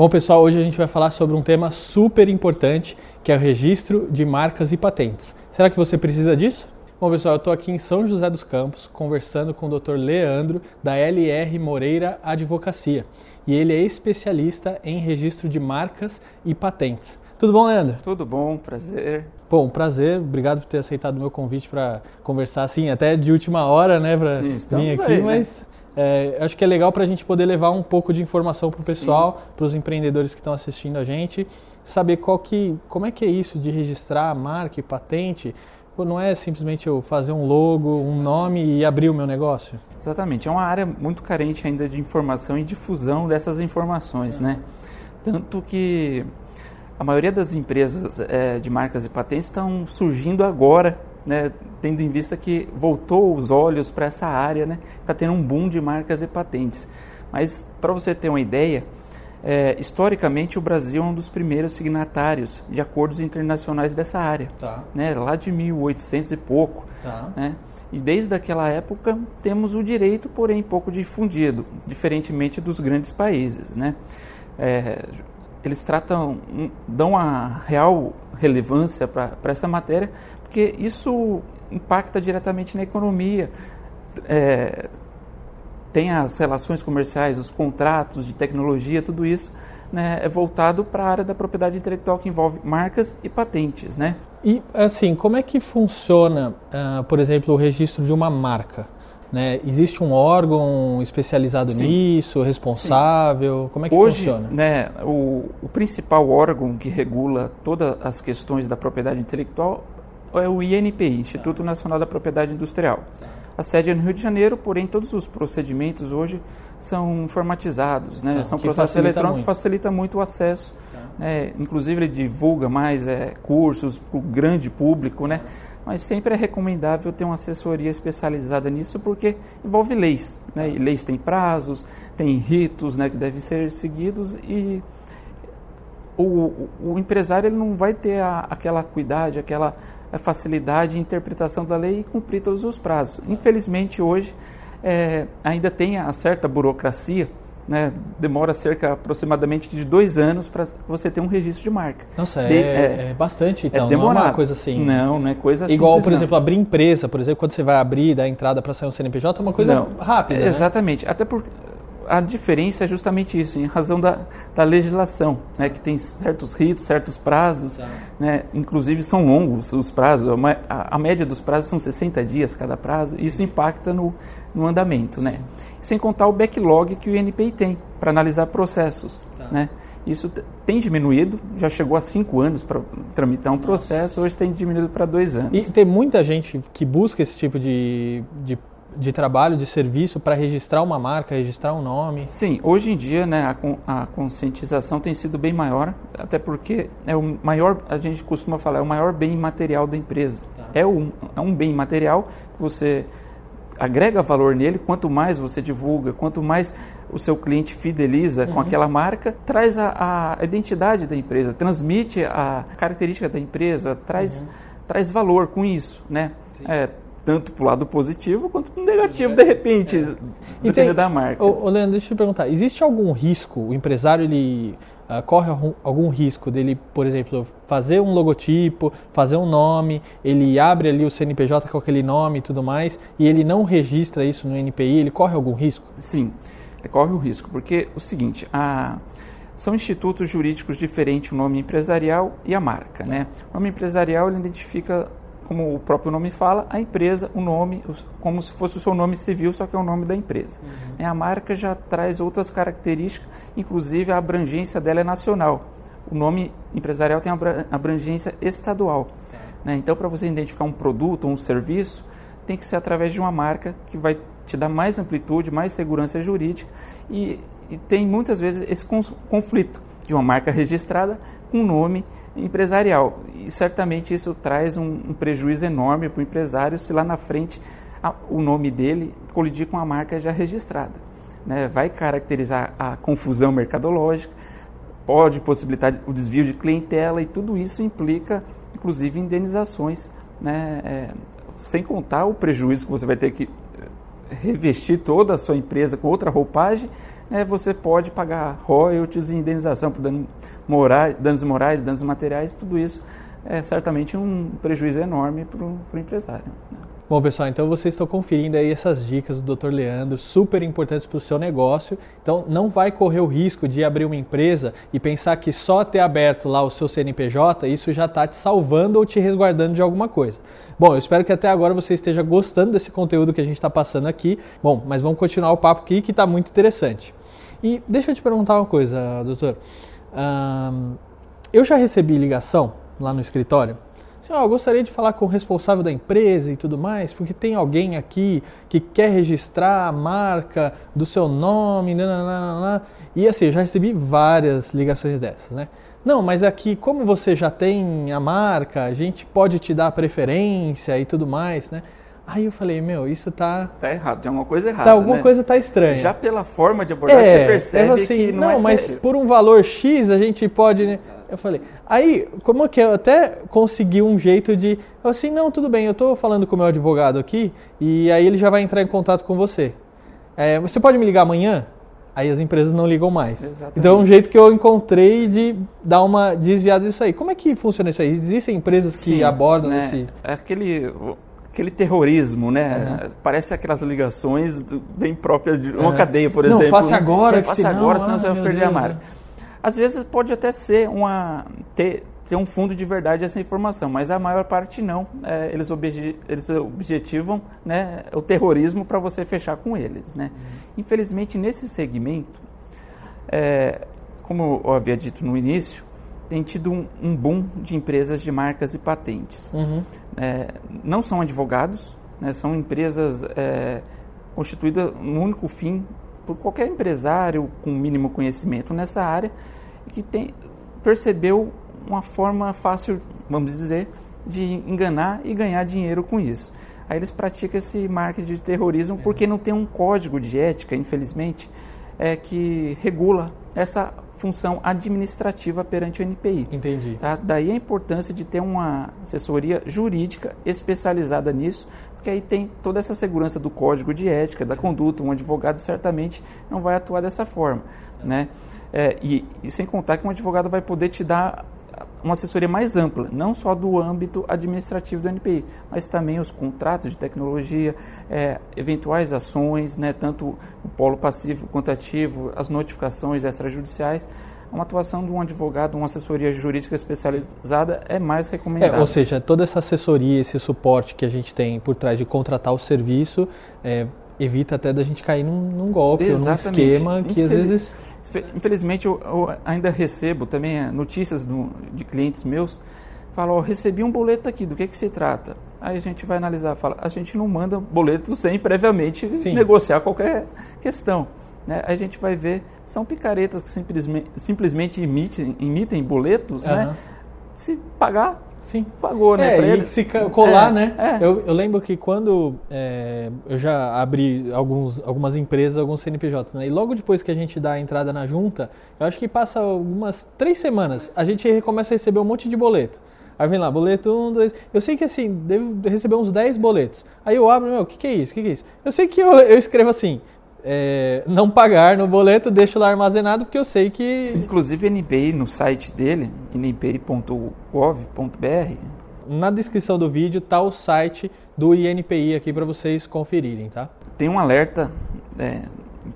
Bom, pessoal, hoje a gente vai falar sobre um tema super importante, que é o registro de marcas e patentes. Será que você precisa disso? Bom, pessoal, eu estou aqui em São José dos Campos conversando com o Dr. Leandro, da LR Moreira Advocacia. E ele é especialista em registro de marcas e patentes. Tudo bom, Leandro? Tudo bom, prazer. Bom, prazer, obrigado por ter aceitado o meu convite para conversar assim, até de última hora, né, para vir aqui, aí, né? mas é, acho que é legal para a gente poder levar um pouco de informação para o pessoal, para os empreendedores que estão assistindo a gente, saber qual que, como é que é isso de registrar marca e patente. Não é simplesmente eu fazer um logo, um nome e abrir o meu negócio? Exatamente, é uma área muito carente ainda de informação e difusão dessas informações, é. né? Tanto que a maioria das empresas é, de marcas e patentes estão surgindo agora né, tendo em vista que voltou os olhos para essa área, né, está tendo um boom de marcas e patentes. Mas para você ter uma ideia, é, historicamente o Brasil é um dos primeiros signatários de acordos internacionais dessa área, tá. né, lá de 1800 e pouco. Tá. Né, e desde aquela época temos o direito, porém pouco difundido, diferentemente dos grandes países. Né. É, eles tratam, dão a real relevância para essa matéria porque isso impacta diretamente na economia. É, tem as relações comerciais, os contratos de tecnologia, tudo isso né, é voltado para a área da propriedade intelectual que envolve marcas e patentes, né? E assim, como é que funciona, uh, por exemplo, o registro de uma marca? Né? Existe um órgão especializado Sim. nisso, responsável? Sim. Como é que Hoje, funciona? Né, o, o principal órgão que regula todas as questões da propriedade intelectual é o INPI, Instituto Nacional da Propriedade Industrial. A sede é no Rio de Janeiro, porém todos os procedimentos hoje são informatizados, né? Tá, são processos eletrônicos, facilita muito o acesso. Tá. Né? Inclusive ele divulga mais é, cursos para o grande público, né? Mas sempre é recomendável ter uma assessoria especializada nisso porque envolve leis, né? E leis têm prazos, tem ritos, né? Que devem ser seguidos e o, o, empresário ele não vai ter a, aquela cuidade, aquela a facilidade de interpretação da lei e cumprir todos os prazos. Infelizmente, hoje é, ainda tem a certa burocracia, né? demora cerca aproximadamente de dois anos para você ter um registro de marca. Nossa, de, é, é, é, bastante então, é não é uma coisa assim. Não, não é coisa assim. Igual, por exemplo, abrir empresa, por exemplo, quando você vai abrir, dar entrada para sair um CNPJ, é uma coisa não, rápida. Né? Exatamente, né? até porque a diferença é justamente isso, em razão da, da legislação, né, que tem certos ritos, certos prazos, tá. né, inclusive são longos os prazos, a, a, média dos prazos são 60 dias cada prazo, e isso impacta no, no andamento. Né? Sem contar o backlog que o INPI tem para analisar processos. Tá. Né? Isso tem diminuído, já chegou a cinco anos para tramitar um Nossa. processo, hoje tem diminuído para dois anos. E tem muita gente que busca esse tipo de, de de trabalho, de serviço para registrar uma marca, registrar um nome? Sim, hoje em dia né, a, a, conscientização tem sido bem maior, até porque é o maior, a gente costuma falar, é o maior bem material da empresa. Tá. É, um, é um bem material que você agrega valor nele, quanto mais você divulga, quanto mais o seu cliente fideliza uhum. com aquela marca, traz a, a, identidade da empresa, transmite a característica da empresa, traz, uhum. traz valor com isso, né? É, tanto para o lado positivo quanto para o negativo, de repente, é. dependendo da marca. Ô, ô, Leandro, deixa eu te perguntar, existe algum risco, o empresário ele uh, corre algum, risco dele, por exemplo, fazer um logotipo, fazer um nome, ele abre ali o CNPJ com aquele nome e tudo mais, e ele não registra isso no NPI, ele corre algum risco? Sim, corre o risco, porque o seguinte, a são institutos jurídicos diferentes o nome empresarial e a marca. Né? O nome empresarial ele identifica como o próprio nome fala, a empresa, o nome, como se fosse o seu nome civil, só que é o nome da empresa. Uhum. A marca já traz outras características, inclusive a abrangência dela é nacional. O nome empresarial tem abrangência estadual. Tá. Né? Então, para você identificar um produto ou um serviço, tem que ser através de uma marca que vai te dar mais amplitude, mais segurança jurídica e, e tem muitas vezes esse conflito de uma marca registrada com nome empresarial. E certamente isso traz um, um prejuízo enorme para o empresário se lá na frente a, o nome dele colidir com a marca já registrada. Né? Vai caracterizar a confusão mercadológica, pode possibilitar o desvio de clientela e tudo isso implica, inclusive, indenizações, né? É, sem contar o prejuízo que você vai ter que revestir toda a sua empresa com outra roupagem né, você pode pagar royalties e indenização por dano morais, danos morais, danos materiais, tudo isso é certamente um prejuízo enorme para o empresário. Né? Bom, pessoal, então vocês estão conferindo aí essas dicas do Dr. Leandro, super importantes para o seu negócio. Então, não vai correr o risco de abrir uma empresa e pensar que só ter aberto lá o seu CNPJ, isso já está te salvando ou te resguardando de alguma coisa. Bom, eu espero que até agora você esteja gostando desse conteúdo que a gente está passando aqui. Bom, mas vamos continuar o papo aqui que está muito interessante. E deixa eu te perguntar uma coisa, doutor. Eu já recebi ligação lá no escritório Oh, eu gostaria de falar com o responsável da empresa e tudo mais, porque tem alguém aqui que quer registrar a marca do seu nome, nananana. e assim, eu já recebi várias ligações dessas, né? Não, mas aqui, como você já tem a marca, a gente pode te dar preferência e tudo mais, né? Aí eu falei, meu, isso tá. Tá errado, tem alguma coisa errada. Tá, alguma né? coisa tá estranha. Já pela forma de abordar, é, você percebe assim, que não, não é mas sério. por um valor X a gente pode. Né? Eu falei, aí, como é que eu até consegui um jeito de. Eu assim, não, tudo bem, eu estou falando com o meu advogado aqui e aí ele já vai entrar em contato com você. É, você pode me ligar amanhã? Aí as empresas não ligam mais. Exatamente. Então é um jeito que eu encontrei de dar uma desviada disso aí. Como é que funciona isso aí? Existem empresas que Sim, abordam né? esse. É aquele aquele terrorismo, né? Uhum. Parece aquelas ligações bem próprias de uma uhum. cadeia, por exemplo. Não, faça agora, é, faça senão, agora, senão ah, você vai perder Deus. a marca. Às vezes pode até ser uma ter, ter um fundo de verdade essa informação, mas a maior parte não. É, eles, obje, eles objetivam né, o terrorismo para você fechar com eles. Né? Infelizmente, nesse segmento, é, como eu havia dito no início, tem tido um, um boom de empresas de marcas e patentes. Uhum. É, não são advogados, né, são empresas é, constituídas no único fim por qualquer empresário com mínimo conhecimento nessa área que tem, percebeu uma forma fácil, vamos dizer, de enganar e ganhar dinheiro com isso. Aí eles praticam esse marketing de terrorismo é. porque não tem um código de ética, infelizmente, é, que regula essa função administrativa perante o NPI. Entendi. Tá? Daí a importância de ter uma assessoria jurídica especializada nisso, porque aí tem toda essa segurança do código de ética, da conduta. Um advogado certamente não vai atuar dessa forma. Né? É, e, e, sem contar que um advogado vai poder te dar uma assessoria mais ampla, não só do âmbito administrativo do NPI, mas também os contratos de tecnologia, é, eventuais ações, né, tanto o polo passivo quanto ativo, as notificações extrajudiciais uma atuação de um advogado, uma assessoria jurídica especializada é mais recomendada. É, ou seja, toda essa assessoria, esse suporte que a gente tem por trás de contratar o serviço, é, evita até da gente cair num, num golpe Exatamente. ou num esquema que Infeliz... às vezes... Infelizmente, eu, eu ainda recebo também é, notícias do, de clientes meus falam, oh, recebi um boleto aqui, do que, que se trata? Aí a gente vai analisar, fala, a gente não manda boleto sem previamente Sim. negociar qualquer questão né, a gente vai ver, são picaretas que simplesmente, simplesmente imitem, imitem boletos, uhum. né? Se pagar, Sim. Pagou, né? É, e se colar, é, né? É. Eu, eu, lembro que quando é, eu já abri alguns, algumas empresas, alguns CNPJs, né? E logo depois que a gente dá a entrada na junta, eu acho que passa algumas três semanas, a gente começa a receber um monte de boleto. Aí vem lá, boleto um, dois. Eu sei que assim, devo receber uns 10 boletos. Aí eu abro, meu, o que, que é isso? O que, que é isso? Eu sei que eu, eu escrevo assim, é, não pagar no boleto, deixo lá armazenado, porque eu sei que. Inclusive, a NPI no site dele, npi.gov.br. Na descrição do vídeo está o site do INPI aqui para vocês conferirem, tá? Tem um alerta é,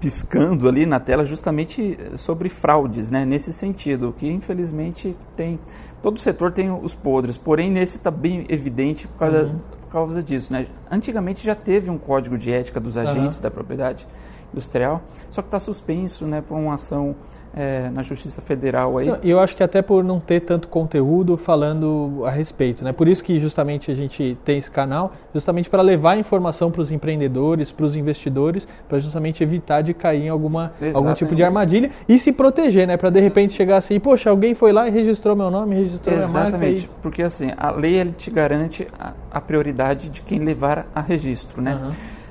piscando ali na tela justamente sobre fraudes, né? Nesse sentido, que infelizmente tem. Todo setor tem os podres, porém nesse está bem evidente por causa, uhum. Causa disso, né? Antigamente já teve um código de ética dos agentes uhum. da propriedade industrial, só que está suspenso né, por uma ação é, na Justiça Federal aí. Eu acho que até por não ter tanto conteúdo falando a respeito, né? Por isso que justamente a gente tem esse canal, justamente para levar informação para os empreendedores, para os investidores, para justamente evitar de cair em alguma, algum tipo de armadilha e se proteger, né? Para de repente chegar assim, poxa, alguém foi lá e registrou meu nome, registrou Exatamente. minha marca. E... porque assim, a lei ele te garante a, a, prioridade de quem levar a registro, né? Uhum.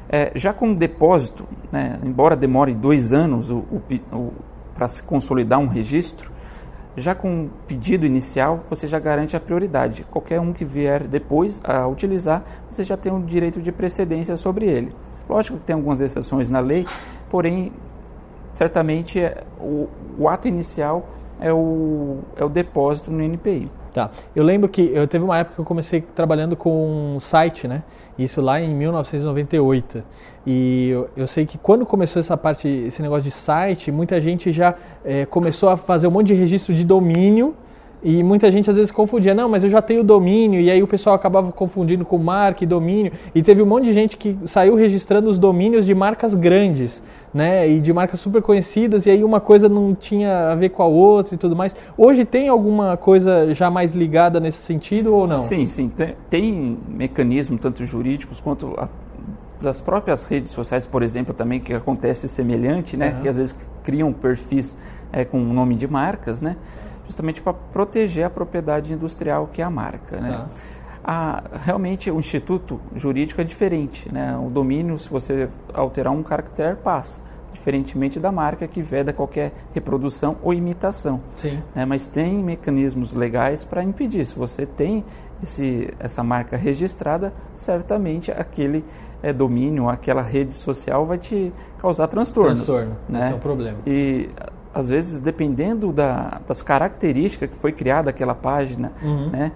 É, já com depósito, né, embora demore dois anos o, o, o para se consolidar um registro, já com pedido inicial, você já garante a prioridade. Qualquer um que vier depois a utilizar, você já tem o um direito de precedência sobre ele. Lógico que tem algumas exceções na lei, porém certamente é, o, o ato inicial é o, é o depósito no NPI. Tá. Eu lembro que eu teve uma época que eu comecei trabalhando com um site, né? Isso lá em 1998. E eu, eu, sei que quando começou essa parte, esse negócio de site, muita gente já é, começou a fazer um monte de registro de domínio e muita gente às vezes confundia, não, mas eu já tenho domínio, e aí o pessoal acabava confundindo com marca e domínio. E teve um monte de gente que saiu registrando os domínios de marcas grandes, né? E de marcas super conhecidas, e aí uma coisa não tinha a ver com a outra e tudo mais. Hoje tem alguma coisa já mais ligada nesse sentido ou não? Sim, sim. Tem, tem mecanismo, tanto jurídicos quanto a, das próprias redes sociais, por exemplo, também, que acontece semelhante, né? Uhum. Que às vezes criam perfis é, com nome de marcas, né? Justamente para proteger a propriedade industrial que é a marca. Né? Tá. A, realmente o instituto jurídico é diferente. Né? O domínio, se você alterar um caractere, passa. Diferentemente da marca que veda qualquer reprodução ou imitação. Sim. Né? Mas tem mecanismos legais para impedir. Se você tem esse, essa marca registrada, certamente aquele é, domínio, aquela rede social vai te causar transtornos. Transtorno, né? esse é o problema. E às vezes, dependendo da, das características que foi criada aquela página, uhum. né,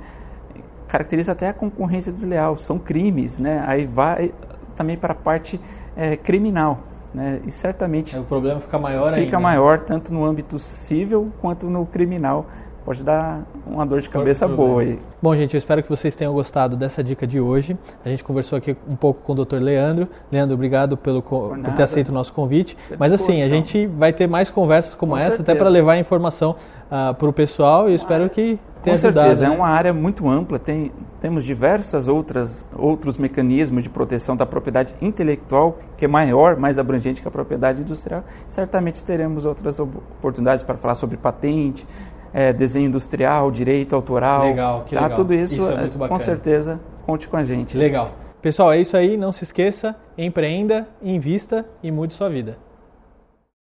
caracteriza até a concorrência desleal, são crimes, né? Aí vai também para a parte é, criminal, né? E certamente... É, o problema fica maior fica ainda. Fica maior tanto no âmbito civil quanto no criminal, pode dar uma dor de cabeça boa aí. Bom, gente, eu espero que vocês tenham gostado dessa dica de hoje. A gente conversou aqui um pouco com o Dr. Leandro. Leandro, obrigado pelo, por, por ter aceito o nosso convite. Mas assim, a gente vai ter mais conversas como com essa, certeza. até para levar informação uh, para o pessoal e espero que tenha com ajudado. certeza, né? é uma área muito ampla, tem, temos diversas outras outros mecanismos de proteção da propriedade intelectual, que é maior, mais abrangente que a propriedade industrial. Certamente teremos outras oportunidades para falar sobre patente, é, desenho industrial, direito autoral. Legal, que tá? legal. Tudo isso, isso é muito com certeza, conte com a gente. Legal. Pessoal, é isso aí. Não se esqueça, empreenda, invista e mude sua vida.